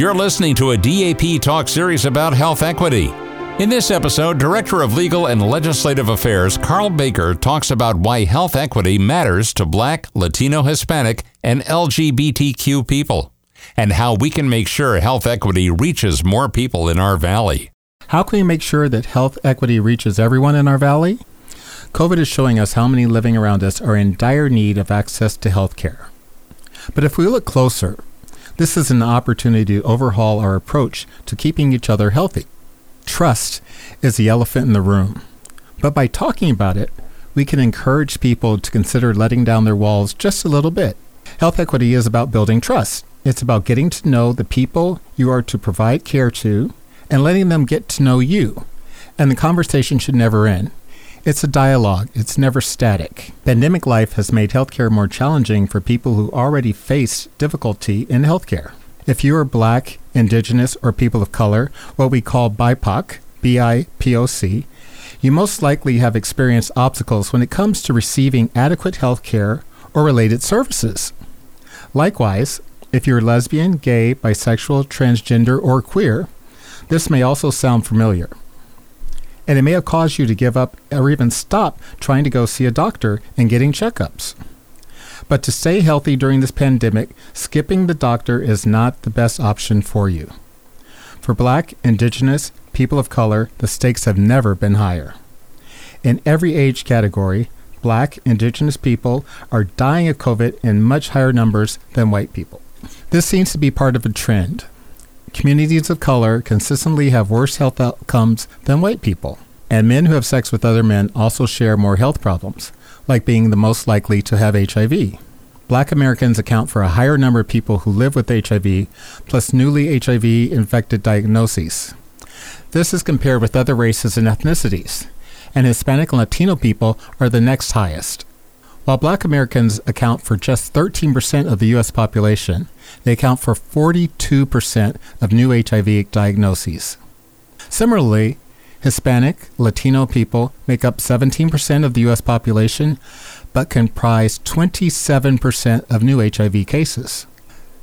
You're listening to a DAP Talk series about health equity. In this episode, Director of Legal and Legislative Affairs Carl Baker talks about why health equity matters to Black, Latino, Hispanic, and LGBTQ people, and how we can make sure health equity reaches more people in our valley. How can we make sure that health equity reaches everyone in our valley? COVID is showing us how many living around us are in dire need of access to health care. But if we look closer, this is an opportunity to overhaul our approach to keeping each other healthy. Trust is the elephant in the room. But by talking about it, we can encourage people to consider letting down their walls just a little bit. Health equity is about building trust. It's about getting to know the people you are to provide care to and letting them get to know you. And the conversation should never end. It's a dialogue, it's never static. Pandemic life has made healthcare more challenging for people who already face difficulty in healthcare. If you are black, indigenous, or people of color, what we call BIPOC, B I P O C, you most likely have experienced obstacles when it comes to receiving adequate health care or related services. Likewise, if you're lesbian, gay, bisexual, transgender, or queer, this may also sound familiar and it may have caused you to give up or even stop trying to go see a doctor and getting checkups. But to stay healthy during this pandemic, skipping the doctor is not the best option for you. For black, indigenous, people of color, the stakes have never been higher. In every age category, black, indigenous people are dying of COVID in much higher numbers than white people. This seems to be part of a trend communities of color consistently have worse health outcomes than white people. And men who have sex with other men also share more health problems, like being the most likely to have HIV. Black Americans account for a higher number of people who live with HIV, plus newly HIV infected diagnoses. This is compared with other races and ethnicities, and Hispanic and Latino people are the next highest. While black Americans account for just 13% of the U.S. population, they account for 42% of new HIV diagnoses. Similarly, Hispanic, Latino people make up 17% of the U.S. population, but comprise 27% of new HIV cases.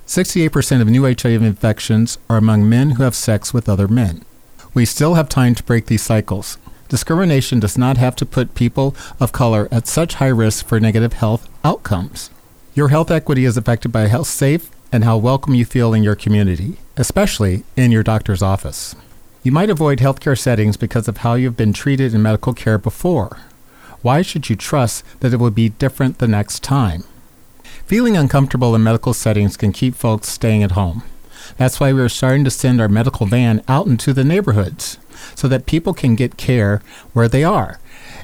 68% of new HIV infections are among men who have sex with other men. We still have time to break these cycles. Discrimination does not have to put people of color at such high risk for negative health outcomes. Your health equity is affected by how safe and how welcome you feel in your community, especially in your doctor's office. You might avoid healthcare settings because of how you've been treated in medical care before. Why should you trust that it will be different the next time? Feeling uncomfortable in medical settings can keep folks staying at home. That's why we are starting to send our medical van out into the neighborhoods so that people can get care where they are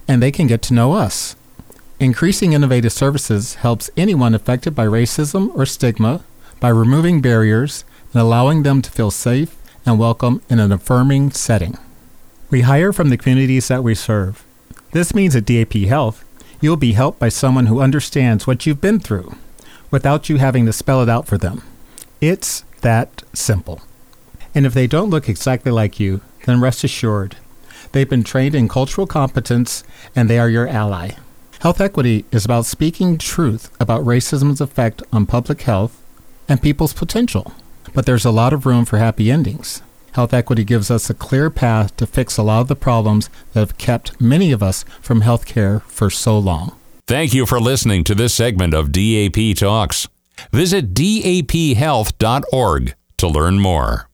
and they can get to know us. Increasing innovative services helps anyone affected by racism or stigma by removing barriers and allowing them to feel safe and welcome in an affirming setting. We hire from the communities that we serve. This means at DAP Health, you'll be helped by someone who understands what you've been through without you having to spell it out for them. It's that simple. And if they don't look exactly like you, then rest assured, they've been trained in cultural competence and they are your ally. Health equity is about speaking truth about racism's effect on public health and people's potential. But there's a lot of room for happy endings. Health equity gives us a clear path to fix a lot of the problems that have kept many of us from health care for so long. Thank you for listening to this segment of DAP Talks. Visit daphealth.org to learn more.